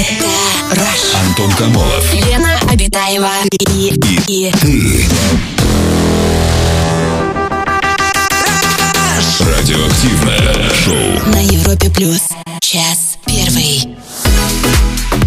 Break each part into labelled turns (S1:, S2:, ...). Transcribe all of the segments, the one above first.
S1: Rush.
S2: Антон Камолов.
S1: Лена Обитаева и, и
S2: Ты. Радиоактивное шоу.
S1: на Европе плюс. Час первый.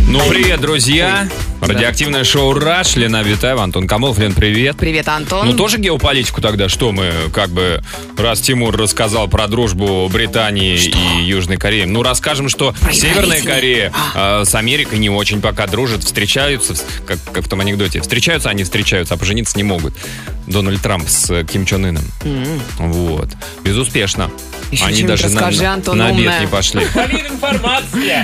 S3: Ну, привет, друзья. Радиоактивное шоу «Раш». Лена Витаева, Антон Камолов. Лен, привет.
S4: Привет, Антон.
S3: Ну, тоже геополитику тогда. Что мы, как бы, раз Тимур рассказал про дружбу Британии и Южной Кореи, ну, расскажем, что Северная Корея э, с Америкой не очень пока дружат, встречаются, вс- как, как в том анекдоте. Встречаются они, встречаются, а пожениться не могут. Дональд Трамп с э, Ким Чен Ыном. Вот. Безуспешно.
S4: Еще
S3: они даже на,
S4: расскажи,
S3: на-
S4: Антон,
S3: на обед
S4: умная.
S3: не пошли.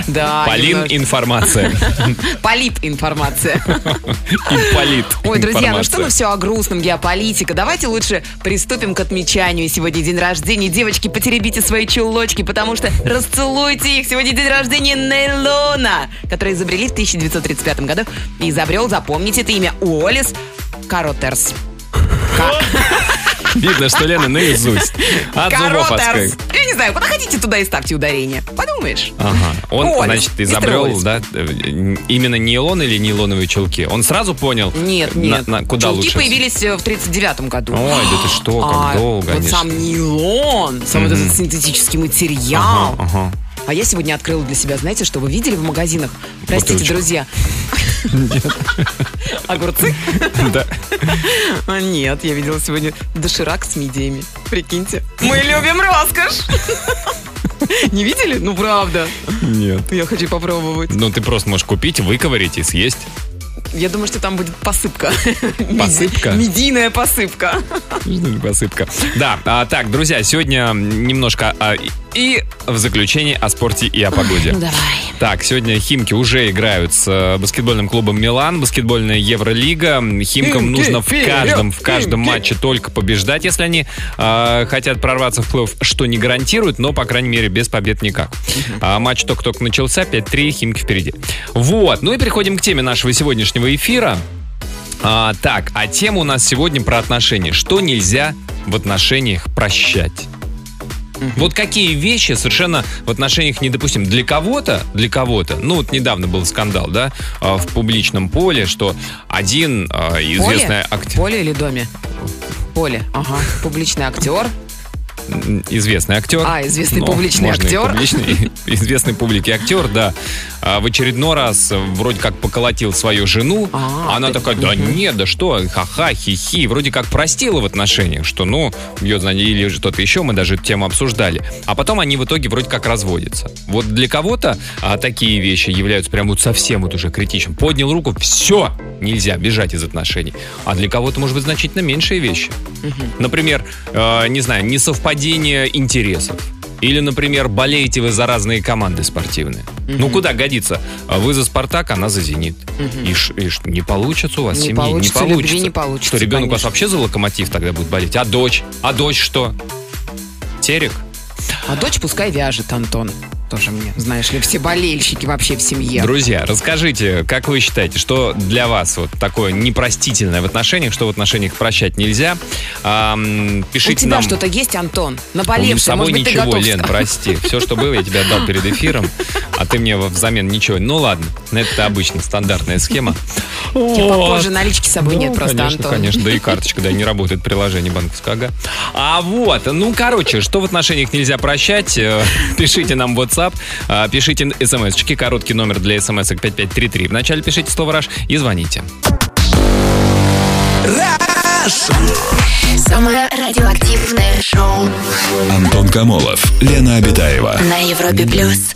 S4: Да,
S3: Полин
S4: немножко.
S3: информация.
S4: Полит информация.
S3: Имполит.
S4: Ой, друзья, ну что
S3: информация.
S4: мы все о грустном, геополитика. Давайте лучше приступим к отмечанию. Сегодня день рождения. Девочки, потеребите свои чулочки, потому что расцелуйте их. Сегодня день рождения Нейлона, который изобрели в 1935 году. И изобрел, запомните это имя, Уоллес Каротерс.
S3: Видно, что Лена наизусть. От зубов
S4: Я не знаю, куда хотите, туда и ставьте ударение. Подумаешь.
S3: Ага. Он,
S4: Уоллес.
S3: значит, изобрел, да, именно нейлон или нейлоновые чулки. Он сразу понял,
S4: Нет,
S3: на-
S4: нет.
S3: на- куда
S4: Чулки
S3: лучше.
S4: появились э, в 39 году.
S3: Ой, да ты что, как
S4: А,
S3: долго
S4: вот
S3: ж-
S4: сам нейлон, сам вот этот синтетический материал.
S3: Ага, ага.
S4: А я сегодня открыла для себя, знаете, что вы видели в магазинах? Простите,
S3: Бутылочку.
S4: друзья. Огурцы?
S3: Да.
S4: А, нет, я видела сегодня доширак с мидиями. Прикиньте. Мы любим роскошь. Не видели? Ну, правда.
S3: Нет.
S4: Я хочу попробовать.
S3: Ну, ты просто можешь купить, выковырить и съесть.
S4: Я думаю, что там будет посыпка.
S3: Посыпка?
S4: Медийная посыпка.
S3: Что посыпка? Да, а, так, друзья, сегодня немножко а, и в заключение о спорте и о погоде.
S4: Ну, давай.
S3: Так, сегодня Химки уже играют с э, баскетбольным клубом Милан, баскетбольная Евролига. Химкам
S4: Химки,
S3: нужно в каждом, в каждом
S4: Химки!
S3: матче только побеждать, если они э, хотят прорваться в плей-офф, что не гарантирует, но, по крайней мере, без побед никак. А, матч только-только начался, 5-3, Химки впереди. Вот, ну и переходим к теме нашего сегодняшнего эфира. А, так, а тема у нас сегодня про отношения. Что нельзя в отношениях прощать? Вот какие вещи совершенно в отношениях недопустимы. Для кого-то, для кого-то, ну вот недавно был скандал, да, а, в публичном поле, что один а, известный актер,
S4: Поле или доме? Поле, ага. Публичный актер.
S3: известный актер.
S4: А, известный
S3: Ну,
S4: публичный актер.
S3: публичный, известный публике актер, да. А, В очередной раз вроде как поколотил свою жену.
S4: А,
S3: Она такая, да нет, да что, ха-ха, хи-хи. Вроде как простила в отношениях, что ну, за ней или что-то еще, мы даже эту тему обсуждали. А потом они в итоге вроде как разводятся. Вот для кого-то а, такие вещи являются прям вот совсем вот уже критичным. Поднял руку, все, нельзя бежать из отношений. А для кого-то, может быть, значительно меньшие вещи. Например, э, не знаю, несовпадение интересов. Или, например, болеете вы за разные команды спортивные. Ну, куда годится? А Вы за «Спартак», она за «Зенит». И, ш- и ш- не получится у вас
S4: Не
S3: семье.
S4: получится,
S3: не получится.
S4: не получится,
S3: Что, ребенок у вас
S4: конечно.
S3: вообще за «Локомотив» тогда будет болеть? А дочь? А дочь что? Терек?
S4: А дочь пускай вяжет, Антон. Тоже мне, знаешь ли, все болельщики вообще в семье.
S3: Друзья, расскажите, как вы считаете, что для вас вот такое непростительное в отношениях, что в отношениях прощать нельзя?
S4: У
S3: пишите
S4: тебя
S3: нам...
S4: что-то есть, Антон?
S3: У
S4: Наболевшее,
S3: с собой
S4: может быть,
S3: ничего,
S4: готов?
S3: Лен, прости. Все, что было, я тебе отдал перед эфиром, а ты мне взамен ничего. Ну ладно, это обычно стандартная схема.
S4: Тебе попозже налички с собой
S3: Ну,
S4: нет просто,
S3: конечно,
S4: Антон.
S3: конечно, да и карточка, да, не работает приложение банковского. А вот, ну, короче, что в отношениях нельзя прощать, э, пишите нам в WhatsApp, э, пишите смс-чики, короткий номер для смс 5533. Вначале пишите слово «Раш» и звоните.
S1: Самое радиоактивное шоу
S2: Антон Камолов, Лена Обитаева.
S1: на Европе плюс.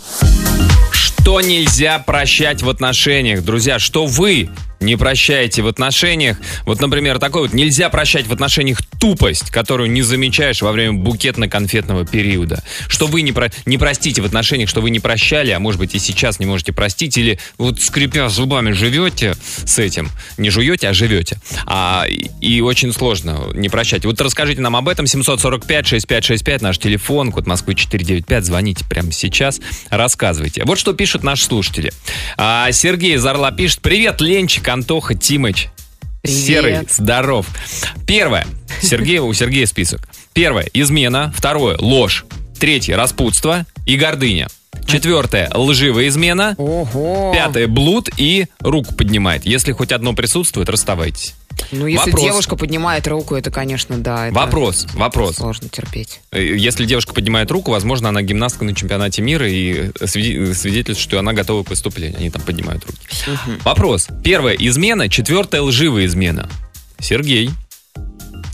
S3: Что нельзя прощать в отношениях? Друзья, что вы не прощаете в отношениях? Вот, например, такой вот нельзя прощать в отношениях тупость, которую не замечаешь во время букетно-конфетного периода. Что вы не, про- не простите в отношениях, что вы не прощали, а может быть и сейчас не можете простить, или вот скрипя зубами живете с этим, не жуете, а живете. А, и, очень сложно не прощать. Вот расскажите нам об этом. 745-6565, наш телефон, код Москвы 495. Звоните прямо сейчас, рассказывайте. Вот что пишут наши слушатели. А, Сергей из Орла пишет. Привет, Ленчик, Антоха, Тимыч.
S4: Привет.
S3: Серый, здоров. Первое. Сергея, у Сергея список. Первое. Измена. Второе. Ложь. Третье. Распутство и гордыня. Четвертое, лживая измена.
S4: Ого.
S3: Пятое, блуд и руку поднимает. Если хоть одно присутствует, расставайтесь.
S4: Ну, если
S3: Вопрос.
S4: девушка поднимает руку, это, конечно, да. это
S3: Вопрос, вопрос.
S4: Сложно терпеть.
S3: Э, Если девушка поднимает руку, возможно, она гимнастка на чемпионате мира и свиде- свидетельствует, что она готова к выступлению. Они там поднимают руки. Вопрос. Первая измена, четвертая лживая измена. Сергей.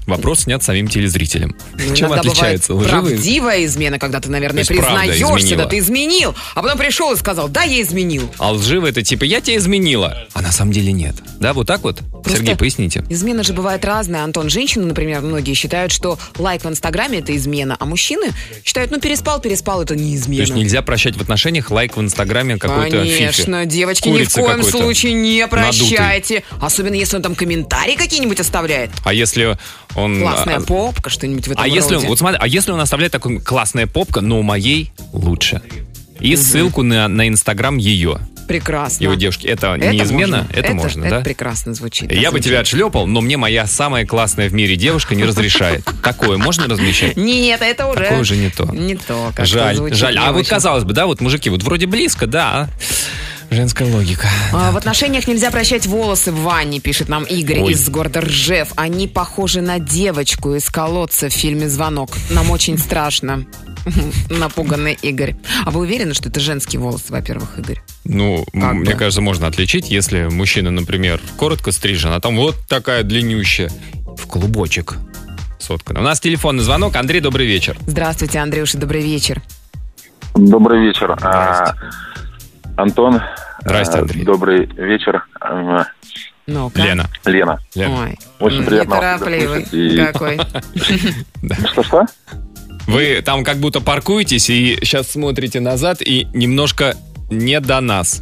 S3: Вопрос снят самим телезрителем.
S4: Ну,
S3: Чем отличается лживая
S4: правдивая измена, когда ты, наверное, признаешься, да ты изменил, а потом пришел и сказал, да, я изменил.
S3: А лживая это типа я тебя изменила, а на самом деле нет. Да, вот так вот? Сергей, поясните.
S4: Измена же бывает разная, Антон. Женщины, например, многие считают, что лайк в Инстаграме это измена, а мужчины считают, ну переспал, переспал, это не
S3: То
S4: измена.
S3: есть нельзя прощать в отношениях лайк в Инстаграме какой-то фифи.
S4: Конечно, девочки,
S3: Курицы
S4: ни в коем случае не
S3: надутый.
S4: прощайте. Особенно если он там комментарии какие-нибудь оставляет.
S3: А если он...
S4: Классная
S3: а,
S4: попка, что-нибудь в этом
S3: А если, он,
S4: роде.
S3: вот смотри, а если он оставляет такой классная попка, но у моей лучше. И ссылку на, на Инстаграм ее,
S4: Прекрасно.
S3: его девушки. Это,
S4: Это
S3: не измена?
S4: можно.
S3: Это, можно,
S4: это
S3: да?
S4: прекрасно звучит. да,
S3: Я бы тебя отшлепал, но мне моя самая классная в мире девушка не разрешает. Такое можно размещать?
S4: Нет, это уже...
S3: Такое уже не то.
S4: Не то,
S3: Жаль, жаль. А вот казалось бы, да, вот мужики, вот вроде близко, да. Женская логика.
S4: А, В отношениях нельзя прощать волосы в ванне, пишет нам Игорь
S3: Ой.
S4: из города Ржев. Они похожи на девочку из колодца в фильме «Звонок». Нам очень страшно. Напуганный Игорь. А вы уверены, что это женские волосы, во-первых, Игорь?
S3: Ну,
S4: Как
S3: мне
S4: бы.
S3: кажется, можно отличить, если мужчина, например, коротко стрижен, а там вот такая длиннющая в клубочек соткана. У нас телефонный звонок. Андрей, добрый вечер.
S4: Здравствуйте, Андрюша, добрый вечер.
S5: Добрый вечер.
S3: Здрасте.
S5: А, Антон.
S3: Здрасте,
S5: а,
S3: Андрей.
S5: Добрый вечер. А,
S4: Ну-ка.
S3: Лена.
S5: Лена.
S3: Лена.
S4: Ой,
S5: Очень приятно
S4: неторопливый
S5: и-
S4: какой.
S5: Что-что?
S3: Вы там как будто паркуетесь и сейчас смотрите назад и немножко не до нас.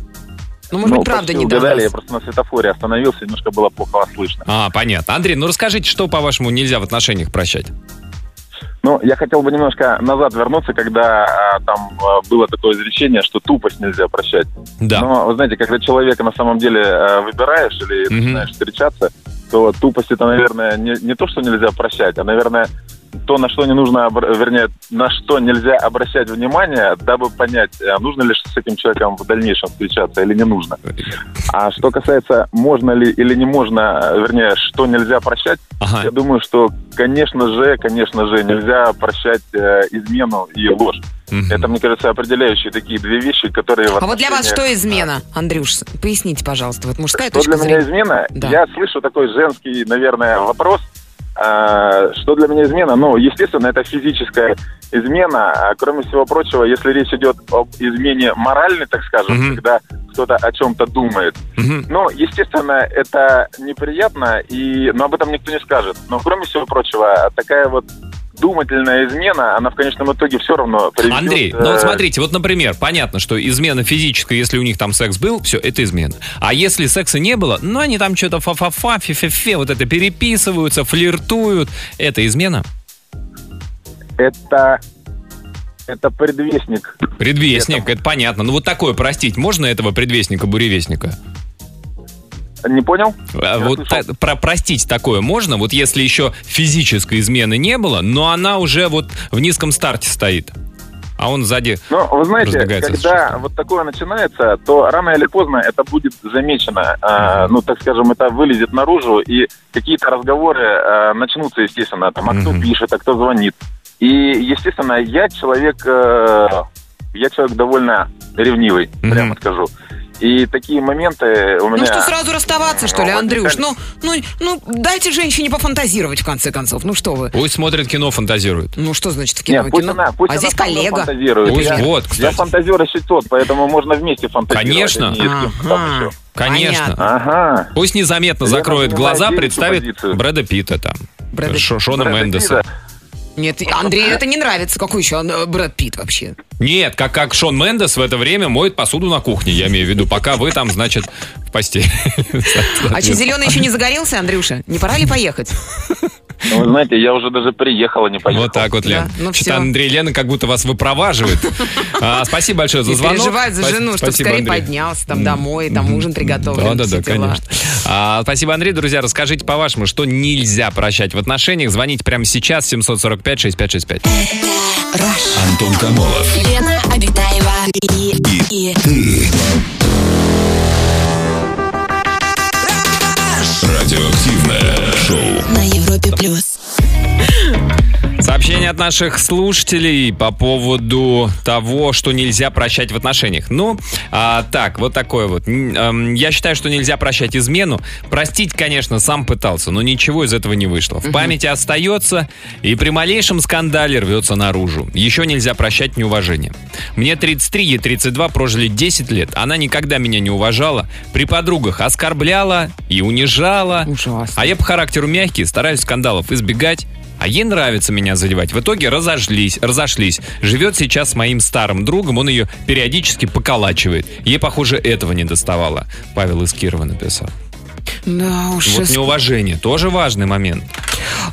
S4: Ну, может быть,
S5: Ну,
S4: правда,
S5: почти
S4: не до
S5: угадали, я
S4: нас.
S5: просто на светофоре остановился, немножко было плохо вас слышно.
S3: А, понятно. Андрей, ну расскажите, что, по-вашему, нельзя в отношениях прощать?
S5: Ну, я хотел бы немножко назад вернуться, когда а, там а, было такое изречение, что тупость нельзя прощать.
S3: Да.
S5: Но, вы знаете, когда человека на самом деле а, выбираешь или
S3: Мгм.
S5: начинаешь встречаться, то тупость это, наверное, не, не то, что нельзя прощать, а, наверное, то, на что не нужно, вернее, на что нельзя обращать внимание, дабы понять, а нужно ли с этим человеком в дальнейшем встречаться или не нужно. А что касается, можно ли или не можно, вернее, что нельзя прощать,
S3: Ага.
S5: я думаю, что, конечно же, конечно же, нельзя прощать э, измену и ложь.
S3: Мгм.
S5: Это, мне кажется, определяющие такие две вещи, которые...
S4: А вот для вас что измена, Андрюш? Поясните, пожалуйста. Вот мужская
S5: Что
S4: точка
S5: для меня измена?
S4: Да.
S5: Я слышу такой женский, наверное, вопрос. А, Что для меня измена? Ну, естественно, это физическая измена. А кроме всего прочего, если речь идет об измене моральной, так скажем,
S3: Мгм.
S5: когда кто-то о чем-то думает,
S3: Мгм.
S5: ну, естественно, это неприятно, и, но об этом никто не скажет. Но кроме всего прочего, такая вот думательная измена, она в конечном итоге все равно приведет...
S3: Андрей, ну вот
S5: э,
S3: смотрите, вот, например, понятно, что измена физическая, если у них там секс был, все, это измена. А если секса не было, ну они там что-то фа-фа-фа, фе-фе-фе, вот это переписываются, флиртуют, это измена?
S5: Это, это предвестник
S3: Предвестник, это понятно. Ну вот такое простить можно этого предвестника-буревестника?
S5: Не понял?
S3: А вот та- про простить такое можно, вот если еще физической измены не было, но она уже вот в низком старте стоит. А он сзади...
S5: Ну, вы знаете, когда вот такое начинается, то рано или поздно это будет замечено. А, ну, так скажем, это вылезет наружу, и какие-то разговоры а, начнутся, естественно, там, а кто пишет, а кто звонит. И, естественно, я человек, э, я человек довольно ревнивый, прямо скажу. И такие моменты у меня...
S4: Ну что, сразу расставаться, что ли,
S5: Ну,
S4: Андрюш? Ну, ну, ну, дайте женщине пофантазировать, в конце концов. Ну что вы?
S3: Пусть смотрит кино, фантазирует.
S4: Ну что значит в кино?
S5: Нет, пусть
S4: кино?
S5: она, пусть
S4: а
S5: она
S4: здесь коллега.
S5: фантазирует.
S3: Пусть
S5: Я-
S3: вот,
S5: Я
S3: кстати.
S5: фантазер еще тот, поэтому можно вместе фантазировать.
S3: Конечно.
S5: а там
S4: Ага.
S3: Конечно.
S5: Ага.
S3: Пусть незаметно закроет глаза, представит
S5: позицию.
S3: Брэда Питта там.
S4: Брэда-
S3: Шо- Шона
S5: Брэда
S3: Мендеса.
S5: Питта.
S4: Нет, Андрею это не нравится. Какой еще он, э, Брэд Питт вообще?
S3: Нет, как, как Шон Мендес в это время моет посуду на кухне, я имею в виду, пока вы там, значит, в постели.
S4: А что, зеленый еще не загорелся, Андрюша? Не пора ли поехать?
S5: Вы знаете, я уже даже приехал, а не поехал.
S3: Вот так вот, Лен.
S4: Да, ну
S3: Что-то. Андрей и Лена как будто вас выпроваживает. А, Спасибо большое за
S4: И
S3: звонок.
S4: переживает за жену, чтобы скорее
S3: Андрей.
S4: поднялся там домой, там ужин приготовлен.
S3: Да, да, да,
S4: дела.
S3: конечно. А, спасибо, Андрей. Друзья, расскажите по-вашему, что нельзя прощать в отношениях. Звоните прямо сейчас 745-6565.
S2: Антон Камолов.
S1: Лена Обитаева и, и,
S2: Радиоактивное шоу.
S1: на Европе плюс.
S3: Сообщение от наших слушателей по поводу того, что нельзя прощать в отношениях. Ну, а, так, вот такое вот. Эм, Я считаю, что нельзя прощать измену. Простить, конечно, сам пытался, но ничего из этого не вышло. В памяти остается и при малейшем скандале рвется наружу. Еще нельзя прощать неуважение. Мне 33, ей 32, прожили 10 лет. Она никогда меня не уважала. При подругах оскорбляла и унижала.
S4: Ужасно.
S3: А я по характеру мягкий, стараюсь скандалов избегать. А ей нравится меня задевать. В итоге разошлись, разошлись. Живет сейчас с моим старым другом, он ее периодически поколачивает. Ей, похоже, этого не доставало. Павел из Кирова написал.
S4: Да уж.
S3: Вот неуважение, тоже важный момент.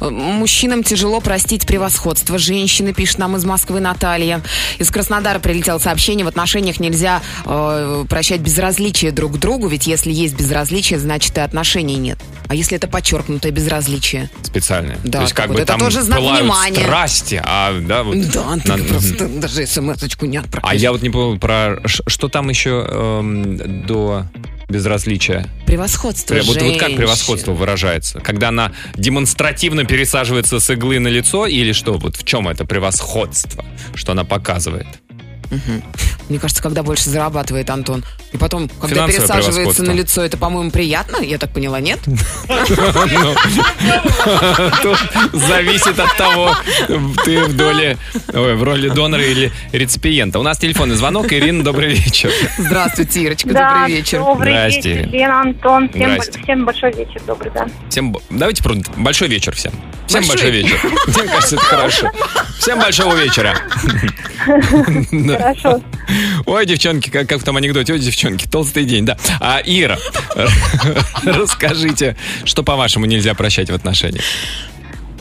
S4: Мужчинам тяжело простить превосходство женщины, пишет нам из Москвы Наталья. Из Краснодара прилетело сообщение, в отношениях нельзя э, прощать безразличие друг к другу, ведь если есть безразличие, значит и отношений нет. А если это подчеркнутое безразличие?
S3: Специальное.
S4: Да,
S3: То есть как
S4: вот
S3: бы
S4: это
S3: там
S4: тоже знак внимания.
S3: страсти, а да, вот
S4: Да, ты
S3: на-
S4: просто даже смс-очку не отправишь.
S3: А я вот не понял про что там еще эм, до безразличия.
S4: Превосходство
S3: Пря- Вот, вот как превосходство выражается? Когда она демонстративно пересаживается с иглы на лицо или что? Вот в чем это превосходство, что она показывает?
S4: Мне кажется, когда больше зарабатывает Антон. И потом, когда
S3: Финансовое
S4: пересаживается на лицо, это, по-моему, приятно. Я так поняла, нет?
S3: Тут зависит от того, ты в доле, ой, в роли донора или реципиента. У нас телефонный звонок. Ирина, добрый вечер.
S4: Здравствуйте, Ирочка, добрый вечер.
S6: Добрый
S3: Здрасте.
S6: вечер, Антон. Всем, большой вечер, добрый, да.
S3: Всем давайте про- большой вечер всем. Всем
S4: Большой.
S3: большой вечер. Мне кажется, это хорошо. Всем большого вечера.
S6: Хорошо.
S3: Ой, девчонки, как, как в том анекдоте, ой, девчонки, толстый день, да. А, Ира, расскажите, что, по-вашему, нельзя прощать в отношениях?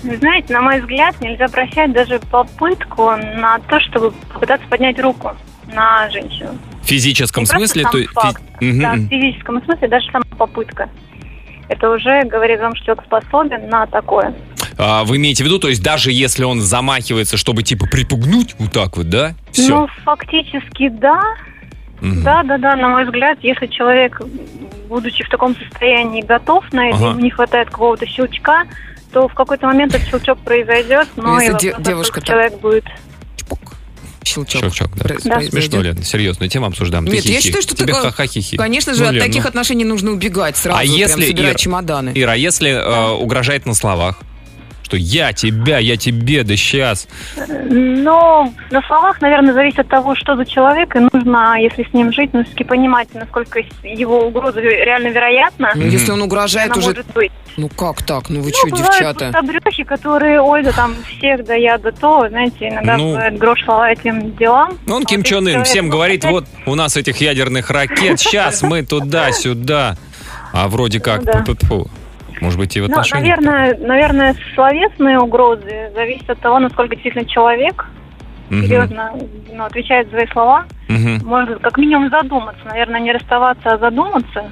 S6: Вы знаете, на мой взгляд, нельзя прощать даже попытку на то, чтобы попытаться поднять руку на женщину.
S3: В физическом
S6: Не
S3: смысле?
S6: сам
S3: то
S6: факт,
S3: фи-
S6: да, в физическом смысле даже сама попытка. Это уже говорит вам, что человек способен на такое.
S3: А, Вы имеете в виду, то есть даже если он замахивается, чтобы типа припугнуть, вот так вот, да? Все.
S6: Ну, фактически, да. Да, да, да, на мой взгляд, если человек, будучи в таком состоянии, готов на это,
S3: Ага.
S6: ему не хватает какого-то щелчка, то в какой-то момент этот щелчок произойдет, но
S4: Если
S6: и
S4: де-
S6: вопрос,
S4: девушка так-
S6: человек будет.
S4: Щелчок.
S3: Щелчок, да.
S4: Произ-
S6: Да.
S3: Смешно, Лен, серьезно, тему обсуждаем. Ты
S4: Нет, я
S3: хихи.
S4: считаю, что
S3: Тебе
S4: такое-
S3: ха-ха-хи-хи.
S4: Конечно же,
S3: Ну,
S4: от
S3: Лен,
S4: таких
S3: ну.
S4: отношений нужно убегать сразу,
S3: А
S4: прям
S3: если,
S4: собирать
S3: Ира,
S4: чемоданы.
S3: Ира, а если э, угрожает на словах? Что я тебя, я тебе, да сейчас.
S6: Но на словах, наверное, зависит от того, что за человек, и нужно, если с ним жить, ну, все-таки понимать, насколько его угроза реально вероятна.
S4: Ну, если он угрожает
S6: она
S4: уже...
S6: может быть.
S4: Ну как так? Ну вы
S6: Ну,
S4: что, девчата?
S6: пустобрехи, которые, ой, да там всех, да я, да то, знаете, иногда
S3: Ну.
S6: бывает грош слова этим делам.
S3: Ну, Он
S6: Вот
S3: Ким Чен Ын всем говорит,
S6: хотеть-
S3: вот у нас этих ядерных ракет, сейчас мы туда-сюда. А вроде как,
S6: Ну да.
S3: Может быть, и в
S6: Ну, наверное, наверное, словесные угрозы зависят от того, насколько действительно человек
S3: Мгм,
S6: серьезно ну, отвечает за свои слова.
S3: мгм.
S6: Может, как минимум задуматься. Наверное, не расставаться, а задуматься.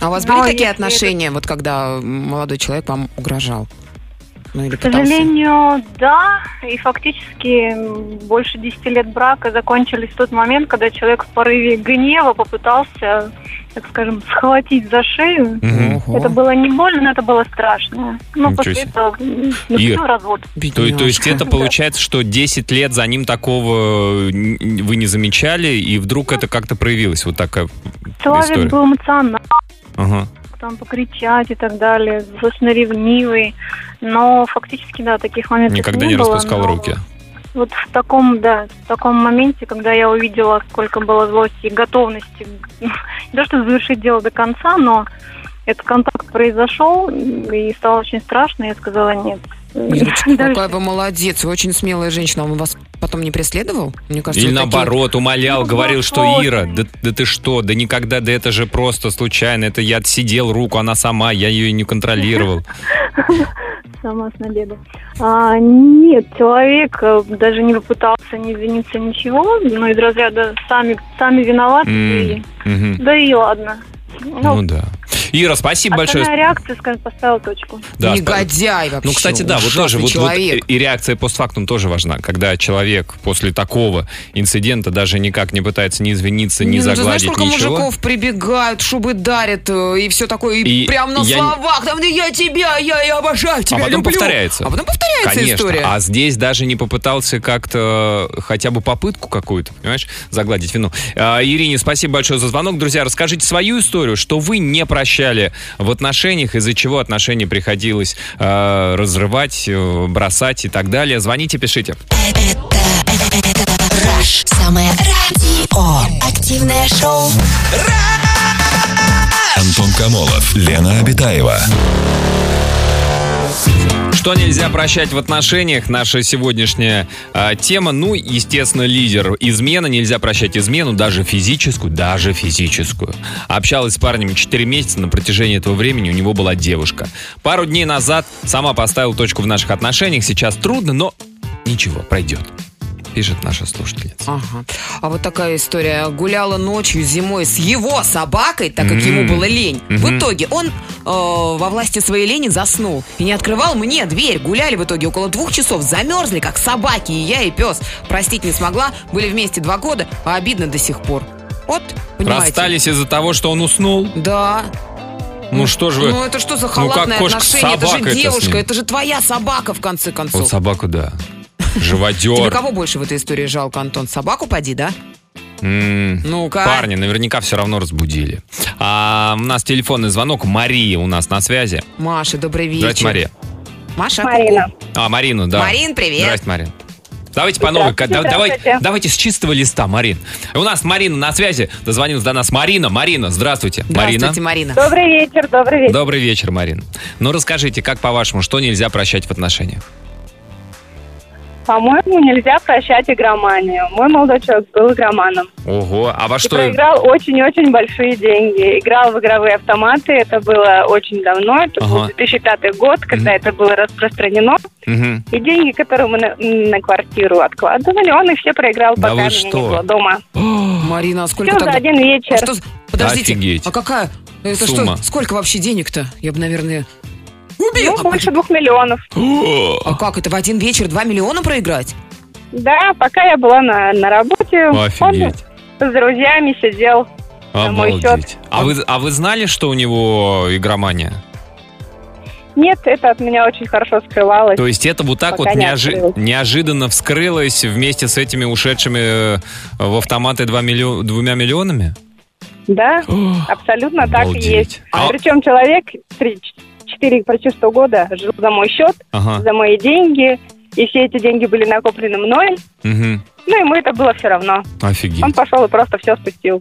S4: А у вас
S6: Но
S4: были такие отношения, вот когда молодой человек вам угрожал? Ну или
S6: К
S4: пытался?
S6: сожалению, да. И фактически больше 10 лет брака закончились в тот момент, когда человек в порыве гнева попытался, так скажем, схватить за шею.
S4: Ого.
S6: Это было не больно, но это было страшно. Но
S3: Ничего
S6: после
S3: себе.
S6: этого наступил развод.
S3: То, то есть это получается, что 10 лет за ним такого вы не замечали, и вдруг это как-то проявилось, вот такая
S6: Человек
S3: история.
S6: был эмоциональный,
S3: Ага.
S6: Там покричать и так далее, достаточно ревнивый. Но фактически, да, таких моментов
S3: Никогда
S6: не
S3: не
S6: было,
S3: распускал
S6: но
S3: руки.
S6: Вот в таком, да, в таком моменте, когда я увидела, сколько было злости и готовности, не то что завершить дело до конца, но этот контакт произошел, и стало очень страшно, я сказала нет.
S4: Ирочка, какая вы молодец, вы очень смелая женщина. Он вас потом не преследовал? Мне кажется,
S3: Или
S4: вы такие-
S3: наоборот, умолял,
S6: Ну,
S3: говорил, что. Ира, да, да ты что, да никогда, да это же просто случайно, это я отсидел руку, она сама, я ее не контролировал.
S6: сама с набега. А, нет, человек э, даже не попытался не извиниться ничего, но из разряда сами, сами виноваты.
S3: М, мгм.
S6: Да и ладно.
S3: Ну да. Ира, спасибо большое.
S6: Основная реакция, скажем, поставила точку.
S3: Да,
S4: Негодяй вообще.
S3: Ну, кстати, да, вот тоже, вот, вот и реакция постфактум тоже важна. Когда человек после такого инцидента даже никак не пытается ни извиниться, ни
S4: Ну, ты знаешь,
S3: загладить
S4: сколько
S3: ничего.
S4: мужиков прибегают, шубы дарят э, и все такое, и,
S3: И
S4: прям на
S3: я не-
S4: словах, там, «Да я тебя, я, я обожаю тебя,
S3: а потом
S4: люблю».
S3: повторяется.
S4: А потом повторяется
S3: Конечно.
S4: история.
S3: А здесь даже не попытался как-то хотя бы попытку какую-то, понимаешь, загладить вину. А, Ирине, спасибо большое за звонок. Друзья, расскажите свою историю, что вы не прощали в отношениях, из-за чего отношения приходилось э, разрывать, э, бросать и так далее. Звоните, пишите.
S1: Это, это, это Rush. Самое радио. Активное шоу.
S2: Антон Камолов, Лена Обитаева.
S3: Что нельзя прощать в отношениях? Наша сегодняшняя а, тема. Ну, естественно, лидер. Измена. Нельзя прощать измену, даже физическую, даже физическую. Общалась с парнем 4 месяца. На протяжении этого времени у него была девушка. Пару дней назад сама поставила точку в наших отношениях. Сейчас трудно, но ничего, пройдет. Пишет наша слушательница.
S4: Ага. А вот такая история. Гуляла ночью зимой с его собакой, так как ему было лень. В итоге он э, во власти своей лени заснул и не открывал мне дверь. Гуляли в итоге около двух часов, замерзли, как собаки, и я, и пес. Простить не смогла, были вместе два года, а обидно до сих пор. Вот, понимаете.
S3: Расстались из-за того, что он уснул?
S4: Да.
S3: Ну что ж вы...
S4: Ну это что за
S3: как
S4: халатное
S3: кошка с
S4: отношение? Это же девушка,
S3: ним?
S4: это же твоя собака, в конце концов.
S3: Вот собаку, да.
S4: Тебе
S3: Живодер.
S4: кого больше в этой истории жалко, Антон? Собаку поди, да? Ну-ка.
S3: Парни наверняка все равно разбудили. А, у нас телефонный звонок. Мария у нас на связи.
S4: Маша, добрый вечер.
S3: Здравствуйте, Мария.
S4: Маша,
S6: Марина.
S3: А, Марину, да.
S4: Марин, привет.
S3: Здрасте, Марин. Давайте по новой. Давайте, давайте с чистого листа, Марин. У нас Марина на связи. Дозвонилась до нас Марина. Марина, здравствуйте.
S4: Здравствуйте, Марина.
S6: Добрый вечер, добрый вечер.
S3: Добрый вечер, Марин. Ну, расскажите, как по-вашему, что нельзя прощать в отношениях?
S6: По-моему, нельзя прощать игроманию. Мой молодой человек был игроманом.
S3: Ого, а во
S6: И
S3: что...
S6: проиграл очень-очень большие деньги. Играл в игровые автоматы. Это было очень давно. Это был
S3: Ага.
S6: 2005 год, когда это было распространено.
S3: Мгм.
S6: И деньги, которые мы на, на квартиру откладывали, он их все проиграл,
S3: Да
S6: пока
S3: вы
S6: меня
S3: что?
S6: не было дома.
S4: Марина, а сколько
S6: Все за
S4: тогда?
S6: один вечер.
S4: А что... за- Подождите,
S3: Офигеть.
S4: а какая? Это
S3: Сумма.
S4: что? Сколько вообще денег-то? Я бы, наверное...
S6: Ну,
S4: А
S6: больше двух миллионов.
S4: А как это в один вечер 2 миллиона проиграть?
S6: Да, пока я была на, на работе,
S3: Офигеть.
S6: он с друзьями сидел. на мой
S3: Обалдеть. А вы, а вы знали, что у него игромания?
S6: Нет, это от меня очень хорошо скрывалось.
S3: То есть это вот так
S6: Пока
S3: вот
S6: не
S3: неожи-
S6: открылось.
S3: неожиданно вскрылось вместе с этими ушедшими э, в автоматы 2 миллио- двумя миллионами?
S6: Да, абсолютно так и
S3: Обалдеть.
S6: есть.
S3: А-
S6: Причем человек 4, почти 100 года жил за мой счет,
S3: Ага.
S6: за мои деньги, и все эти деньги были накоплены мной,
S3: Мгм.
S6: ну ему это было все равно.
S3: Офигеть.
S6: Он пошел и просто все спустил.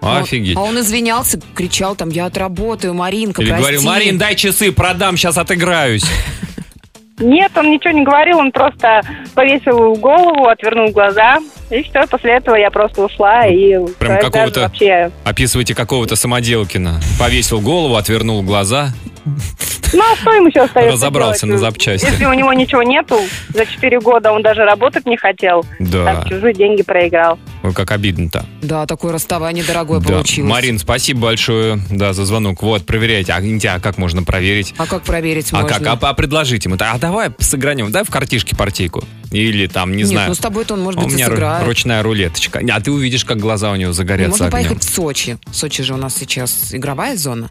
S3: Офигеть.
S4: А он извинялся, кричал там, я отработаю, Маринка,
S3: Или
S4: прости.
S3: говорил, Марин, дай часы, продам, сейчас отыграюсь.
S6: Нет, он ничего не говорил, он просто повесил голову, отвернул глаза, и все, после этого я просто ушла, и даже
S3: какого-то-
S6: вообще...
S3: Описывайте какого-то самоделкина. Повесил голову, отвернул глаза.
S6: Ну, а что ему еще остается
S3: Разобрался
S6: делать?
S3: на запчасти.
S6: Если у него ничего нету, за 4 года он даже работать не хотел,
S3: Да.
S6: так чужие деньги проиграл.
S3: Ой, как обидно-то.
S4: Да, такое расставание дорогое
S3: Да.
S4: получилось.
S3: Марин, спасибо большое да, за звонок. Вот, проверяйте. А, а как можно проверить?
S4: А как проверить
S3: А
S4: можно?
S3: как? А, а предложите ему. А давай сыгранем, дай в картишке партийку. Или там, не
S4: Нет,
S3: знаю.
S4: ну с тобой-то он, может
S3: у
S4: быть, и
S3: меня
S4: сыграет.
S3: ручная рулеточка. А ты увидишь, как глаза у него загорятся
S4: Можно
S3: огнем.
S4: поехать в Сочи. В Сочи же у нас сейчас игровая зона.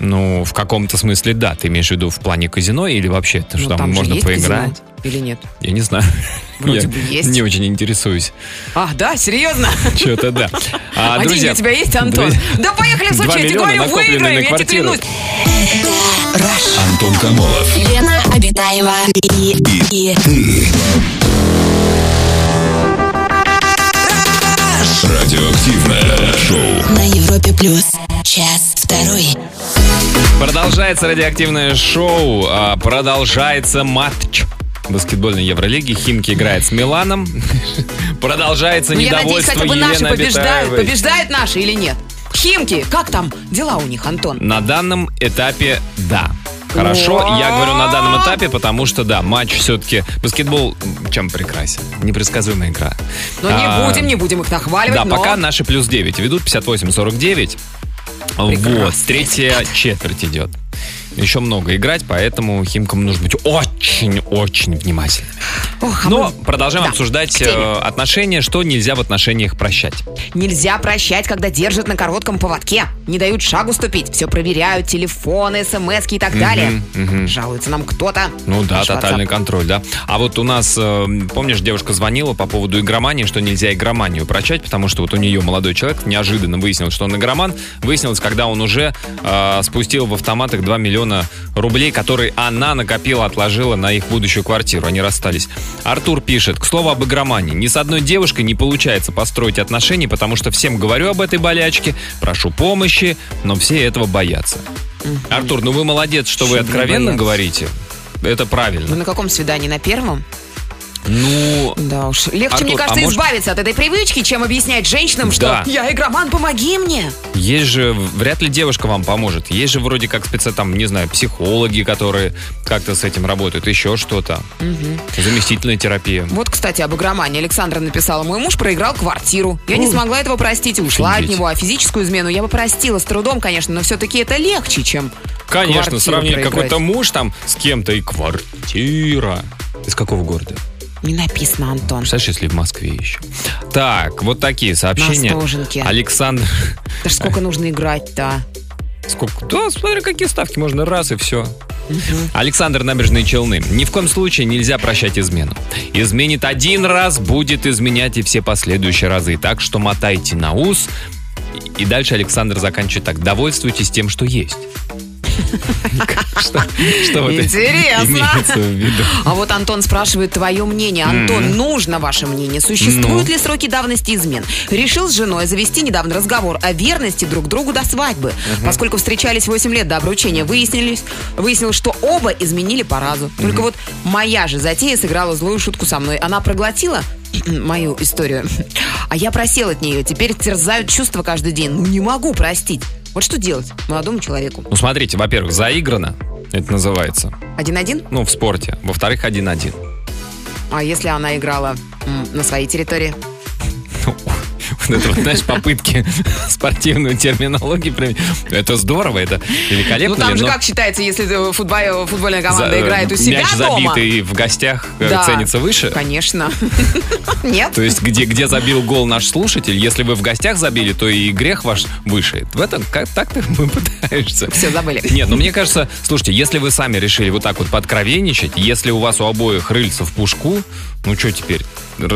S3: Ну, в каком-то смысле, да. Ты имеешь в виду в плане казино или вообще, то, что
S4: Ну,
S3: там,
S4: же
S3: можно
S4: есть
S3: поиграть?
S4: казино. Или нет?
S3: Я не знаю.
S4: Вроде
S3: Я
S4: бы есть.
S3: Не очень интересуюсь.
S4: А, да, серьезно?
S3: Что-то да. А,
S4: А, деньги
S3: друзья,
S4: у тебя есть, Антон? Да поехали в Сочи, я тебе говорю, выиграем,
S3: на
S4: я тебе клянусь.
S2: Антон Камолов.
S1: Лена Обитаева и, и
S2: Радиоактивное шоу.
S1: на Европе плюс. Час второй.
S3: Продолжается радиоактивное шоу. а, Продолжается матч баскетбольной Евролиги. Химки играет с Миланом. Продолжается
S4: Ну, я надеюсь,
S3: недовольство
S4: хотя бы наши
S3: Елены
S4: побеждают. Наши или нет? Химки, как там дела у них, Антон?
S3: На данном этапе да. хорошо. Я говорю на данном этапе, потому что, да, матч все-таки... Баскетбол чем прекрасен? Непредсказуемая игра.
S4: Но не
S3: А,
S4: будем, не будем их нахваливать,
S3: Да,
S4: но...
S3: пока наши плюс 9 ведут 58-49. Вот,
S4: Прекрасно.
S3: третья четверть идет. Еще много играть, поэтому химкам нужно быть очень-очень внимательными.
S4: Ох, а
S3: Но
S4: мы-
S3: продолжаем
S4: Да,
S3: обсуждать э, отношения, что нельзя в отношениях прощать.
S4: Нельзя прощать, когда держат на коротком поводке. Не дают шагу ступить. Все проверяют, телефоны, смс и так далее. Жалуется нам кто-то.
S3: Ну да,
S4: Наш
S3: тотальный
S4: WhatsApp.
S3: контроль, да. А вот у нас, э, помнишь, девушка звонила по поводу игромании, что нельзя игроманию прощать, потому что вот у нее молодой человек неожиданно выяснил, что он игроман. Выяснилось, когда он уже э, спустил в автоматах 2 миллиона рублей, которые она накопила, отложила на их будущую квартиру. Они расстались. Артур пишет, к слову об игромании. Ни с одной девушкой не получается построить отношения, потому что всем говорю об этой болячке, прошу помощи, но все этого боятся. Артур, ну вы молодец, что вы
S4: Чего
S3: откровенно
S4: боятся?
S3: говорите. Это
S4: Вы
S3: правильно.
S4: на каком свидании? На первом?
S3: Ну,
S4: Да уж. Легче,
S3: Артур,
S4: мне кажется,
S3: а может-
S4: избавиться от этой привычки, чем объяснять женщинам, что
S3: Да.
S4: я игроман, помоги мне.
S3: есть же, вряд ли девушка вам поможет. Есть же вроде как спеца, там, не знаю, психологи, которые как-то с этим работают, еще что-то. Заместительная терапия.
S4: Вот, кстати, об игромании. Александра написала, мой муж проиграл квартиру. Я не смогла этого простить ушла
S3: Офигеть.
S4: от него. А физическую измену я бы простила с трудом, конечно, но все-таки это легче, чем
S3: Конечно,
S4: проиграть.
S3: какой-то муж там с кем-то и квартира. Из какого города?
S4: Не написано, Антон.
S3: Представляешь, если в Москве еще. Так, вот такие сообщения.
S4: На Остоженке.
S3: Александр...
S4: Да ж сколько нужно играть-то?
S3: Сколько? Да, смотри, какие ставки. Можно раз и все. Александр Набережные Челны. Ни в коем случае нельзя прощать измену. Изменит один раз, будет изменять и все последующие разы. Так что мотайте на ус. И дальше Александр заканчивает так. Довольствуйтесь тем, что есть. Что что вот
S4: Интересно. А вот Антон спрашивает твое мнение. Антон, нужно ваше мнение? Существуют
S3: Ну?
S4: ли сроки давности измен? Решил с женой завести недавно разговор о верности друг другу до свадьбы. Поскольку встречались 8 лет до обручения, выяснились, выяснилось, что оба изменили по разу. Только вот моя же затея сыграла злую шутку со мной. Она проглотила мою историю. А я просел от нее. Теперь терзают чувства каждый день. Ну, не могу простить. Вот что делать молодому человеку?
S3: Ну, смотрите, во-первых, заиграно, это называется.
S4: Один-один?
S3: Ну, в спорте. Во-вторых, один-один.
S4: А если она играла м, на своей территории?
S3: Вот это вот, знаешь, попытки спортивную терминологию применить. Это здорово, это великолепно.
S4: Ну там же
S3: но
S4: как считается, если э, футбол- футбольная
S3: за-
S4: команда играет у себя
S3: мяч
S4: дома?
S3: забитый в гостях э,
S4: Да.
S3: ценится выше?
S4: Конечно. Нет?
S3: То есть, где, где забил гол наш слушатель, если вы в гостях забили, то и грех ваш выше. В этом как так ты пытаешься.
S4: Все, забыли.
S3: Нет, ну мне кажется, слушайте, если вы сами решили вот так вот подкровенничать, если у вас у обоих рыльца в пушку, ну что теперь?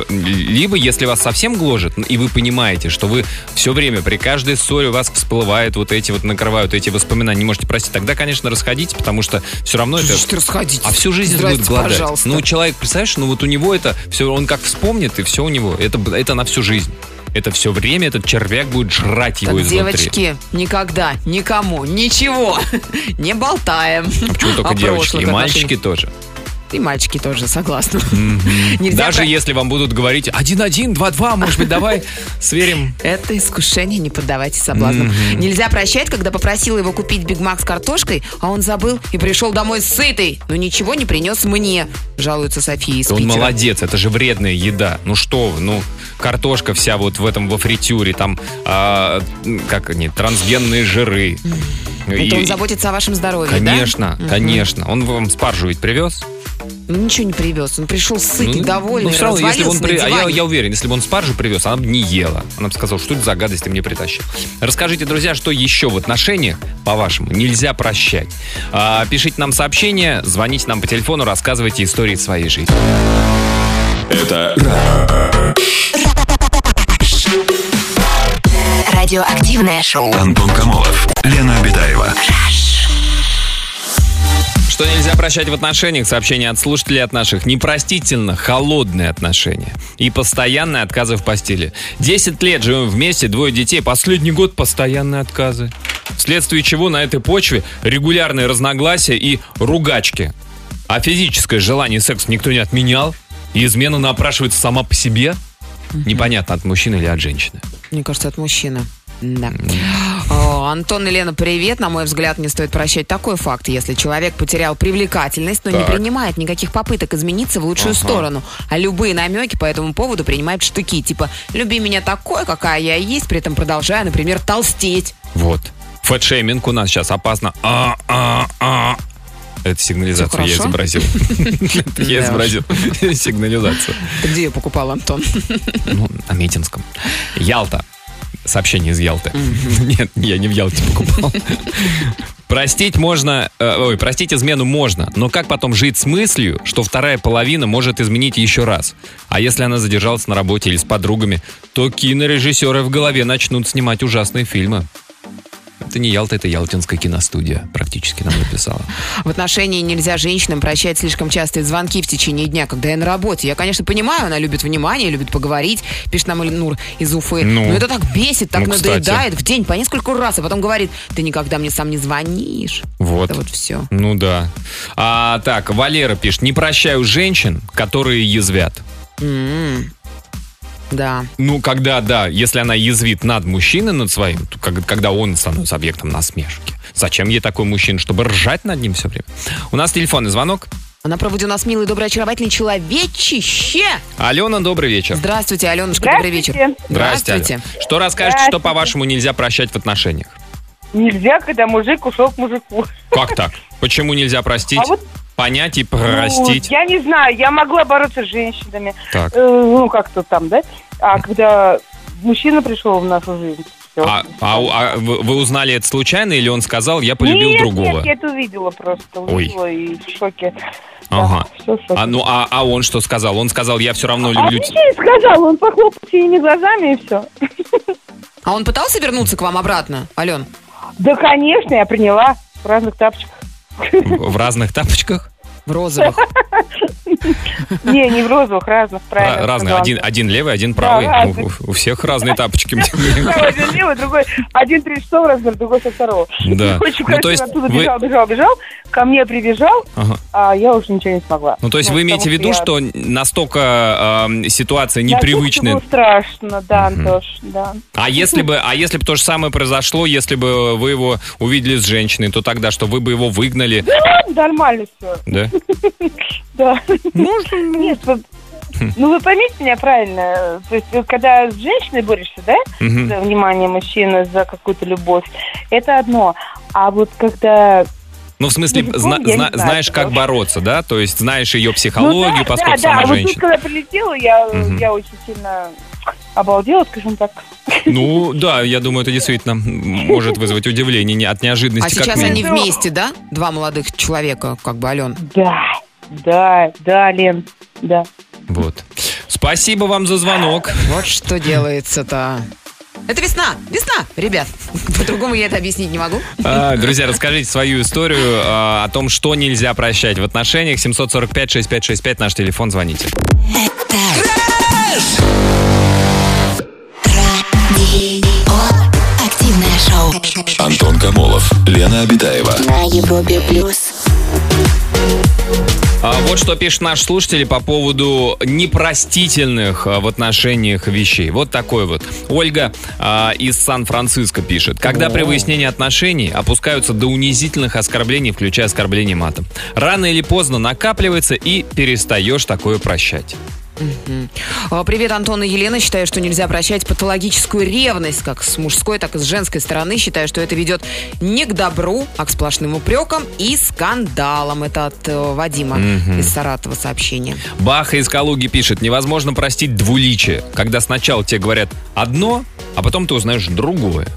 S3: Либо, если вас совсем гложет, и вы понимаете, что вы все время при каждой ссоре у вас всплывают вот эти вот, накрывают эти воспоминания, не можете простить, тогда, конечно, расходитесь, потому что все равно это...
S4: Что расходитесь?
S3: А всю жизнь
S4: Здрасте,
S3: будет голодать.
S4: пожалуйста.
S3: Ну, человек, представляешь, ну вот у него это все, он как вспомнит, и все у него. Это, это на всю жизнь. Это все время этот червяк будет жрать его
S4: Так,
S3: изнутри.
S4: девочки, никогда, никому, ничего не болтаем.
S3: Почему только девочки? И мальчики тоже.
S4: И мальчики тоже, согласна. Нельзя
S3: Даже если вам будут говорить 1-1, 2-2, может быть, давай сверим.
S4: Это искушение, не поддавайтесь соблазнам. Нельзя прощать, когда попросила его купить Биг Мак с картошкой, а он забыл и пришел домой сытый, но ничего не принес мне, жалуется София из
S3: Он молодец, это же вредная еда. Ну что ну картошка вся вот в этом во фритюре, там а, как они, трансгенные жиры.
S4: Это
S3: И-
S4: он заботится о вашем здоровье, да?
S3: Конечно, конечно. Он вам спаржу ведь привез.
S4: Ну, Ничего не привез. Он пришел сытый,
S3: Ну,
S4: довольный,
S3: ну, всё равно, если бы он при-
S4: на
S3: а я, я уверен, если бы он спаржу привез, она бы не ела. Она бы сказала, что это за гадость ты мне притащил. Расскажите, друзья, что еще в отношениях, по-вашему, нельзя прощать. А, пишите нам сообщения, звоните нам по телефону, рассказывайте истории своей жизни.
S2: Это
S1: Радиоактивное шоу.
S2: Антон Камолов, Лена Обитаева.
S3: Что нельзя прощать в отношениях? Сообщение от слушателей от наших. Непростительно холодные отношения и постоянные отказы в постели. Десять лет живем вместе, двое детей. Последний год постоянные отказы. Вследствие чего на этой почве регулярные разногласия и ругачки. А физическое желание секс никто не отменял. И измена напрашивается сама по себе. Непонятно, от мужчины или от женщины.
S4: Мне кажется, от мужчины. Да. О, Антон и Лена, привет. На мой взгляд, не стоит прощать такой факт. Если человек потерял привлекательность, но не
S3: Так.
S4: принимает никаких попыток измениться в лучшую
S3: Ага.
S4: сторону, а любые намеки по этому поводу принимает в штыки. Типа, люби меня такой, какая я есть, при этом продолжая, например, толстеть.
S3: Вот. Фэтшейминг у нас сейчас опасно. А, а, а. Это сигнализацию я изобразил. Я изобразил сигнализацию.
S4: Где ее покупал, Антон?
S3: Ну, на Митинском. Ялта. Сообщение из Ялты. Нет, я не в Ялте покупал. Простить можно, э, ой, простить измену можно, но как потом жить с мыслью, что вторая половина может изменить еще раз? А если она задержалась на работе или с подругами, то кинорежиссеры в голове начнут снимать ужасные фильмы. Это не Ялта, это Ялтинская киностудия. Практически нам написала.
S4: В отношении нельзя женщинам прощать слишком частые звонки в течение дня, когда я на работе. Я, конечно, понимаю, она любит внимание, любит поговорить, пишет нам Ильнур из Уфы.
S3: Ну.
S4: Но это так бесит, так
S3: Ну,
S4: надоедает в день по нескольку раз, а потом говорит, ты никогда мне сам не звонишь.
S3: Вот.
S4: Это вот все.
S3: Ну да. А, так, Валера пишет, не прощаю женщин, которые язвят.
S4: Да.
S3: Ну, когда, да, если она язвит над мужчиной, над своим, то как- когда он становится объектом насмешки. Зачем ей такой мужчина, чтобы ржать над ним все время? У нас телефонный звонок.
S4: Она проводит у нас милый, добрый, очаровательный человечище.
S3: Алена, добрый вечер.
S4: Здравствуйте, Аленушка, добрый вечер.
S3: Здрасте, Алена. Что расскажете, что, по-вашему, нельзя прощать в отношениях?
S7: Нельзя, когда мужик ушел к мужику.
S3: Как так? Почему нельзя простить,
S7: А вот-
S3: понять и простить?
S7: Ну, я не знаю, я могла бороться с женщинами.
S3: Так.
S7: Э, ну, как-то там, да? А когда мужчина пришел в нашу жизнь.
S3: А, а а вы узнали это случайно или он сказал, я полюбил
S7: нет,
S3: другого?
S7: Нет, я это увидела просто.
S3: Ой.
S7: Увидела и в шоке.
S3: Ага.
S7: Да, всё в шоке.
S3: А, ну, а, а он что сказал? Он сказал, я все равно
S7: А
S3: люблю...
S7: ничего не сказал, он похлопал синими глазами и все.
S4: А он пытался вернуться к вам обратно, Ален?
S7: Да, конечно, я приняла в разных тапочках.
S3: В разных тапочках?
S4: В розовых.
S7: Не, не в розовых, разных, правильно.
S3: Ра- Разные. Один, один левый, один правый. У, всех разные тапочки.
S7: Один левый, другой, один 36 размер, другой со второго.
S3: Да.
S7: Очень
S3: Ну, то есть
S7: оттуда
S3: вы-
S7: бежал, бежал, бежал, ко мне прибежал,
S3: Ага.
S7: а я уже ничего не смогла.
S3: Ну, то есть вы
S7: потому
S3: имеете в виду, что настолько эм, ситуация непривычная?
S7: было страшно, да, Антош, да.
S3: А если бы, а если бы то же самое произошло, если бы вы его увидели с женщиной, то тогда что, вы бы его выгнали,
S7: Да, Нормально все,
S3: да?
S7: Да. Нет, вы- ну вы поймите меня правильно, то есть когда с женщиной борешься, да,
S3: Мгм.
S7: за внимание мужчины, за какую-то любовь, это одно. А вот когда
S3: Ну, в смысле,
S7: Мужиком
S3: зна- зна-
S7: знаю,
S3: знаешь, как
S7: потому
S3: бороться, да? То есть знаешь ее
S7: Ну
S3: психологию,
S7: да,
S3: поскольку
S7: да,
S3: сама
S7: да. Вот тут,
S3: женщина.
S7: когда прилетела, я,
S3: Мгм.
S7: я очень сильно обалдела, скажем так.
S3: Ну, да, я думаю, это действительно может вызвать удивление не- от
S4: А
S3: неожиданности. как
S4: сейчас
S3: минимум.
S4: они вместе, да? Два молодых человека, как бы, Ален.
S7: Да, да, да, Лен, да.
S3: Вот. Спасибо вам за звонок.
S4: Вот что делается-то. Это весна! Весна, ребят! По-другому я это объяснить не могу.
S3: А, Друзья, расскажите свою историю а, о том, что нельзя прощать в отношениях. 745-6565, наш телефон, звоните.
S1: Радио. Активное шоу.
S2: Антон Камолов, Лена Обитаева.
S1: На Европе плюс.
S3: А, Вот что пишет наш слушатель по поводу непростительных а, в отношениях вещей. Вот такой вот. Ольга а, из Сан-Франциско пишет. Когда при выяснении отношений опускаются до унизительных оскорблений, включая оскорбление матом. Рано или поздно накапливается и перестаешь такое прощать.
S4: А, Привет, Антон и Елена. Считаю, что нельзя прощать патологическую ревность, как с мужской, так и с женской стороны. Считаю, что это ведет не к добру, а к сплошным упрекам и скандалам. Это от э, Вадима
S3: Мгм.
S4: из Саратова сообщение.
S3: Баха из Калуги пишет, невозможно простить двуличие, когда сначала тебе говорят одно, а потом ты узнаешь другое.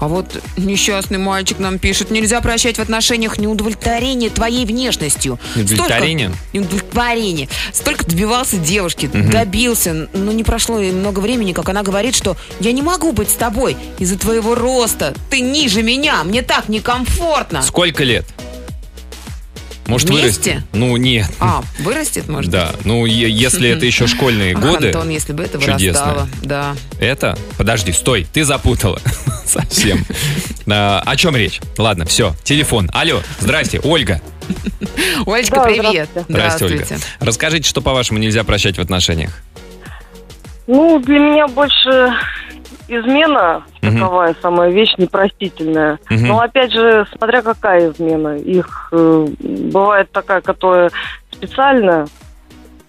S4: А вот несчастный мальчик нам пишет, нельзя прощать в отношениях неудовлетворение твоей внешностью.
S3: Неудовлетворение?
S4: Столько- Неудовлетворение. Столько добивался девушки,
S3: Мгм.
S4: добился, но не прошло и много времени, как она говорит, что я не могу быть с тобой из-за твоего роста. Ты ниже меня, мне так некомфортно.
S3: Сколько лет? Может
S4: Вместе?
S3: вырасти? Ну, нет.
S4: А, вырастет, может?
S3: Да, ну е- если это еще школьные годы,
S4: Антон, если бы это
S3: чудесно.
S4: вырастало. Да.
S3: это... Подожди, стой, ты запутала совсем. А, О чем речь? Ладно, все, телефон. Алло, здрасте, Ольга.
S4: Олечка,
S7: Да,
S4: привет.
S3: Здрасте, Ольга. Расскажите, что, по-вашему, нельзя прощать в отношениях?
S8: Ну, для меня больше измена
S3: Мгм.
S8: таковая самая вещь непростительная.
S3: Мгм.
S8: Но опять же, смотря какая измена. Их э, бывает такая, которая специально,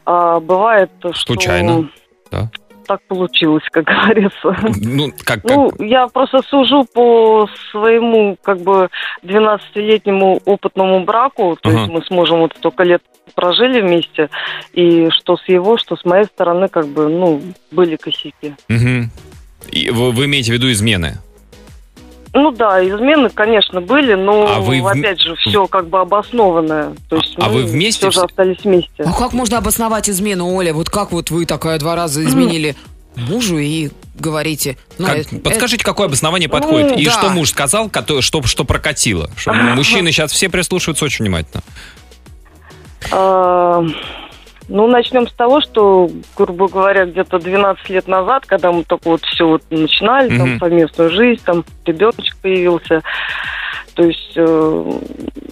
S8: а бывает, что...
S3: Случайно, да.
S8: Так получилось, как говорится.
S3: Ну, как, как-
S8: Ну, я просто сужу по своему, как бы, 12-летнему опытному браку. То
S3: Ага.
S8: есть мы с мужем вот столько лет прожили вместе. И что с его, что с моей стороны, как бы, ну, были косяки.
S3: Мгм. И вы, вы имеете в виду измены?
S8: Ну да, измены, конечно, были, но
S3: А вы в-
S8: опять же все как бы обоснованное. То есть
S3: А
S8: мы
S3: вы вместе
S8: все же остались вместе.
S4: А как можно обосновать измену, Оля? Вот как вот вы такая два раза изменили мужу и говорите... ну,
S3: Как-
S4: это-
S3: подскажите, какое обоснование подходит?
S4: ну,
S3: И
S4: да.
S3: что муж сказал, что, что прокатило? Что мужчины сейчас все прислушиваются очень внимательно.
S8: Ну, начнем с того, что, грубо говоря, где-то 12 лет назад, когда мы только вот все вот начинали,
S3: Мгм.
S8: там, совместную жизнь, там, ребеночек появился, то есть, э,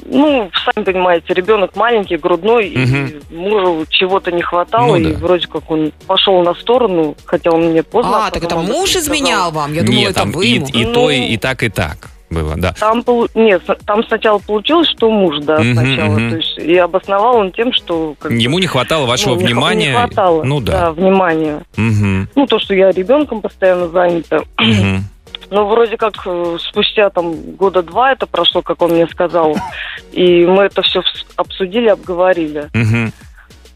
S8: ну, сами понимаете, ребенок маленький, грудной,
S3: Мгм.
S8: и мужу чего-то не хватало,
S3: Ну
S8: и
S3: да.
S8: вроде как он пошел на сторону, хотя он мне поздно.
S4: А, так это муж
S8: сказал.
S4: изменял вам? Я думала,
S3: Нет,
S4: это
S3: там
S4: вы
S3: и,
S4: ему.
S3: и
S8: Ну,
S3: то, и, и так, и так было, да.
S8: Там, нет, там сначала получилось, что муж, да,
S3: Мгм,
S8: сначала.
S3: мгм.
S8: То есть, и обосновал он тем, что... как
S3: Ему не хватало вашего
S8: ну, не хва-
S3: внимания.
S8: Не хватало,
S3: Ну да.
S8: внимания.
S3: Мгм,
S8: Ну, то, что я ребенком постоянно занята.
S3: мгм.
S8: Но вроде как э, спустя там года два это прошло, как он мне сказал. И мы это все обсудили, обговорили.
S3: Мгм.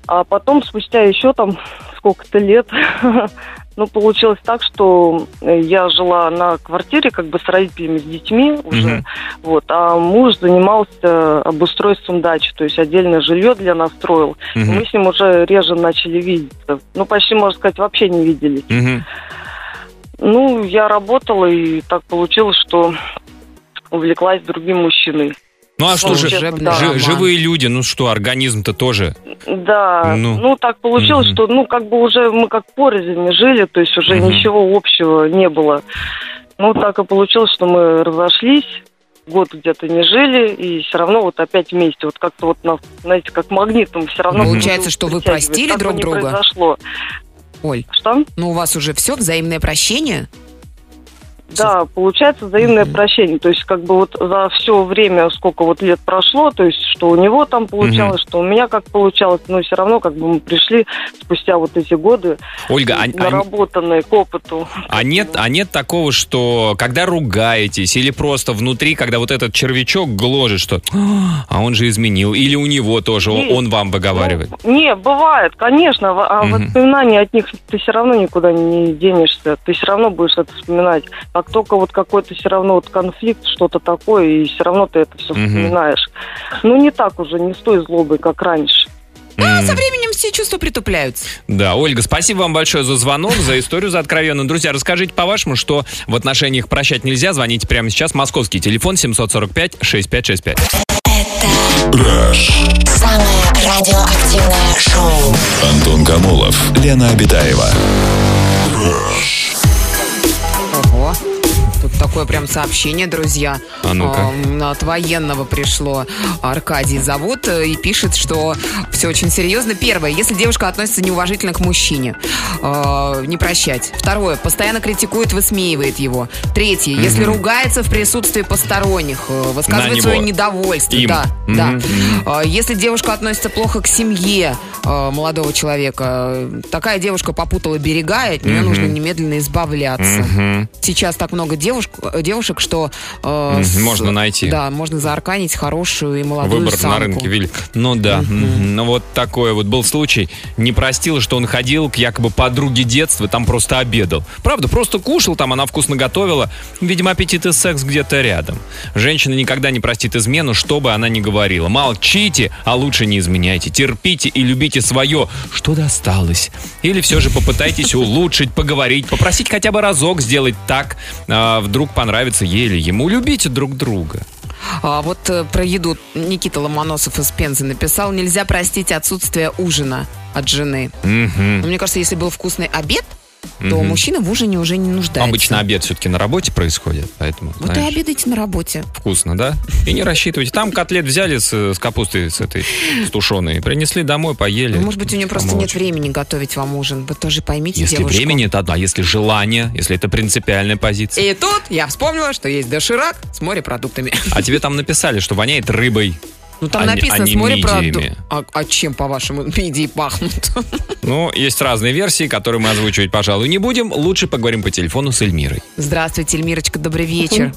S8: А потом, спустя еще там сколько-то лет, ну, получилось так, что э, я жила на квартире как бы с родителями, с детьми уже,
S3: Мгм.
S8: вот, а муж занимался обустройством дачи, то есть отдельное жилье для нас строил.
S3: Мгм.
S8: Мы с ним уже реже начали видеться. Ну, почти, можно сказать, вообще не виделись.
S3: Мгм.
S8: Ну, я работала, и так получилось, что увлеклась другим мужчиной.
S3: Ну а что
S8: Ну,
S3: же,
S8: да.
S3: жи- живые люди, ну что, организм-то тоже.
S8: Да,
S3: Ну.
S8: ну, так получилось,
S3: Мгм.
S8: что, ну, как бы уже мы как порознь жили, то есть уже
S3: Мгм.
S8: ничего общего не было. Ну, так и получилось, что мы разошлись, год где-то не жили, и все равно вот опять вместе. Вот как-то вот нас, знаете, как магнитом все равно...
S4: Получается, что вы простили друг друга?
S8: произошло.
S4: Оль,
S8: Что?
S4: ну у вас уже все, взаимное прощение?
S8: Да, получается взаимное
S4: Мгм.
S8: прощение. То есть, как бы вот за все время, сколько вот лет прошло, то есть, что у него там получалось, что у меня как получалось, но все равно, как бы мы пришли спустя вот эти годы,
S3: Ольга, а, а-
S8: наработанные к опыту.
S3: а нет, а нет такого, что когда ругаетесь, или просто внутри, когда вот этот червячок гложет, что а он же изменил, или у него тоже, он,
S8: Есть.
S3: он вам выговаривает.
S8: Ну, не, бывает, конечно, а
S3: Мгм.
S8: воспоминания от них ты все равно никуда не денешься, ты все равно будешь это вспоминать. Как только вот какой-то все равно вот конфликт, что-то такое, и все равно ты это все вспоминаешь. Ну, не так уже, не с той злобой, как раньше.
S3: М.
S4: Со временем все чувства притупляются.
S3: Да, Ольга, спасибо вам большое за звонок, за историю, за откровенную. Друзья, расскажите по-вашему, что в отношениях прощать нельзя. Звоните прямо сейчас. Московский телефон 745-6565.
S1: Самое радиоактивное шоу.
S2: Антон Камолов, Лена Обитаева.
S4: Ого. Тут такое прям сообщение, друзья.
S3: А ну-ка.
S4: Ам, От военного пришло. Аркадий зовут и пишет, что все очень серьезно. Первое, если девушка относится неуважительно к мужчине, э, не прощать. Второе, постоянно критикует, высмеивает его. Третье, если ругается в присутствии посторонних, э, высказывает свое недовольство.
S3: Им.
S4: Да,
S3: Мгм,
S4: да. А, Если девушка относится плохо к семье э, молодого человека, такая девушка попутала берега, и от нее
S3: Мгм.
S4: нужно немедленно избавляться.
S3: Мгм.
S4: Сейчас так много девушек, э, девушек что... э,
S3: Мгм,
S4: с-
S3: можно найти.
S4: Да, можно заарканить хорошую и молодую
S3: Выбор
S4: самку.
S3: на рынке велик. Ну да. Мгм. Ну вот такой вот был случай. Не простил, что он ходил к якобы подруге детства, там просто обедал. Правда, просто кушал, там она вкусно готовила. Видимо, аппетит и секс где-то рядом. Женщина никогда не простит измену, что бы она ни говорила. Молчите, а лучше не изменяйте. Терпите и любите свое, что досталось. Или все же попытайтесь улучшить, поговорить, попросить хотя бы разок сделать так, а, вдруг понравится ей или ему. Любите друг друга.
S4: А вот э, про еду Никита Ломоносов из Пензы написал, нельзя простить отсутствие ужина от жены. Но мне кажется, если был вкусный обед, то
S3: Мгм.
S4: мужчина в ужине уже не нуждается.
S3: Обычно обед все-таки на работе происходит, поэтому,
S4: Вот и
S3: знаешь,
S4: обедаете на работе.
S3: вкусно, да? И не рассчитывайте. Там котлет взяли с, с капустой с этой с тушеной, принесли домой, поели.
S4: Ну, Может быть, у нее просто нет времени готовить вам ужин. Вы тоже поймите
S3: Если
S4: девушку.
S3: времени, то да. Если желание, если это принципиальная позиция.
S4: И тут я вспомнила, что есть доширак с морепродуктами.
S3: А тебе там написали, что воняет рыбой.
S4: Ну, там
S3: а
S4: написано
S3: а
S4: с морепродуктами. А, а чем, по-вашему, мидии пахнут?
S3: Ну, есть разные версии, которые мы озвучивать, пожалуй, не будем. Лучше поговорим по телефону с Эльмирой.
S4: Здравствуйте, Эльмирочка, добрый вечер.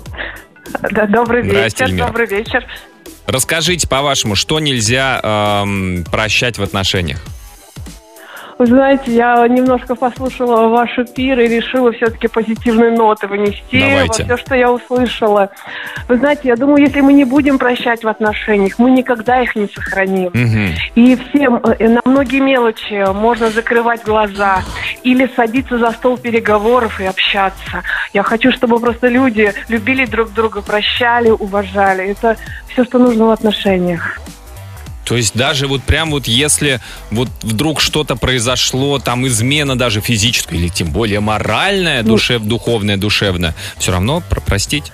S9: Да, добрый вечер,
S3: Эльмира.
S9: добрый вечер.
S3: Расскажите, по-вашему, что нельзя эм, прощать в отношениях?
S9: Вы знаете, я немножко послушала ваш эфир и решила все-таки позитивные ноты внести
S3: Давайте.
S9: во все, что я услышала. Вы знаете, я думаю, если мы не будем прощать в отношениях, мы никогда их не сохраним.
S3: Мгм.
S9: И всем э, на многие мелочи можно закрывать глаза или садиться за стол переговоров и общаться. Я хочу, чтобы просто люди любили друг друга, прощали, уважали. Это все, что нужно в отношениях.
S3: То есть даже вот прям вот если вот вдруг что-то произошло, там измена даже физическая или тем более моральная,
S9: Ну.
S3: душев, духовная, душевная, все равно про- простить?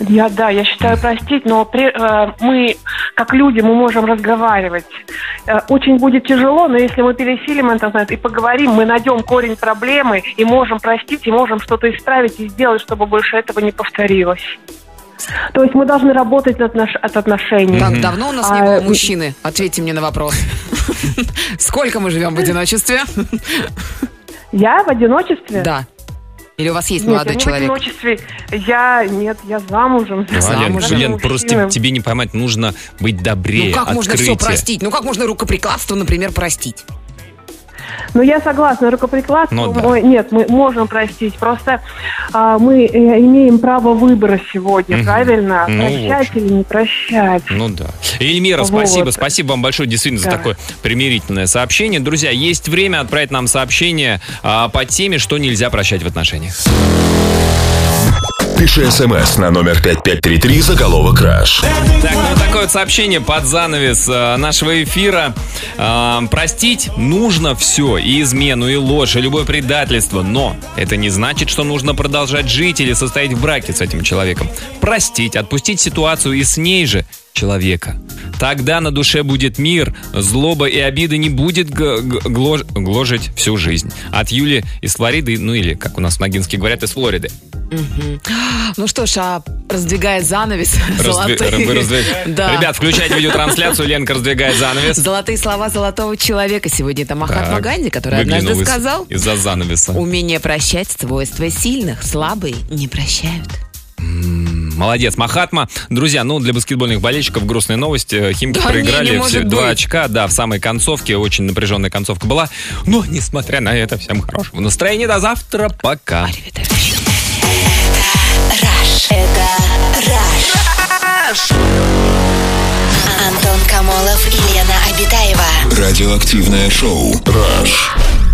S9: Я, да, я считаю простить, но при- э, мы, как люди, мы можем разговаривать. Э, очень будет тяжело, но если мы пересилим интернет и поговорим, мы найдем корень проблемы и можем простить, и можем что-то исправить и сделать, чтобы больше этого не повторилось. То есть мы должны работать от, наш- от отношений.
S4: Так, давно у нас не
S9: А,
S4: было мужчины? Ответьте мне на вопрос. Сколько мы живем в одиночестве?
S9: Я в одиночестве?
S4: Да. Или у вас есть
S9: Нет,
S4: молодой
S9: я не
S4: человек?
S9: в одиночестве. Я, нет, я замужем.
S3: Лен,
S4: Замужем.
S3: Лен, просто
S9: Мужчина.
S3: тебе не поймать, нужно быть добрее,
S4: Ну как можно все
S3: открытие.
S4: простить? Ну как можно рукоприкладство, например, простить?
S9: Ну, я согласна, рукоприкладство,
S3: Ну, да.
S9: мы- нет, мы можем простить. Просто а, мы э, имеем право выбора сегодня,
S3: Мгм.
S9: правильно?
S3: Ну,
S9: прощать или не прощать.
S3: Ну да. Эльмира,
S9: Вот.
S3: спасибо. Спасибо вам большое действительно за
S9: Да.
S3: такое примирительное сообщение. Друзья, есть время отправить нам сообщение а, по теме, что нельзя прощать в отношениях.
S2: Пиши смс на номер 5533 заголовок «Краш».
S3: Так, ну такое вот сообщение под занавес э, нашего эфира. Э, простить нужно все, и измену, и ложь, и любое предательство. Но это не значит, что нужно продолжать жить или состоять в браке с этим человеком. Простить, отпустить ситуацию и с ней же человека. Тогда на душе будет мир, злоба и обида не будет глож- гложить всю жизнь. От Юли из Флориды, ну или, как у нас в Ногинске говорят, из Флориды.
S4: Ну что ж, а раздвигая занавес
S3: Раздви-
S4: золотые...
S3: раздвиг-
S4: Да.
S3: Ребят, включайте видеотрансляцию, Ленка раздвигает занавес.
S4: Золотые слова золотого человека. Сегодня это Махатма Ганди, который однажды
S3: из-
S4: сказал,
S3: Из-за занавеса.
S4: умение прощать свойства сильных, слабые не прощают.
S3: Молодец, Махатма. Друзья, ну, для баскетбольных болельщиков грустная новость. Э, Химки
S4: Да не,
S3: проиграли
S4: не может
S3: все два очка, да, в самой концовке. Очень напряженная концовка была. Но, несмотря на это, всем хорошего настроения. До завтра. Пока.
S4: Аривидерчи.
S1: Раш. Это Раш. Антон Камолов и Лена Обитаева.
S2: Радиоактивное шоу «Раш».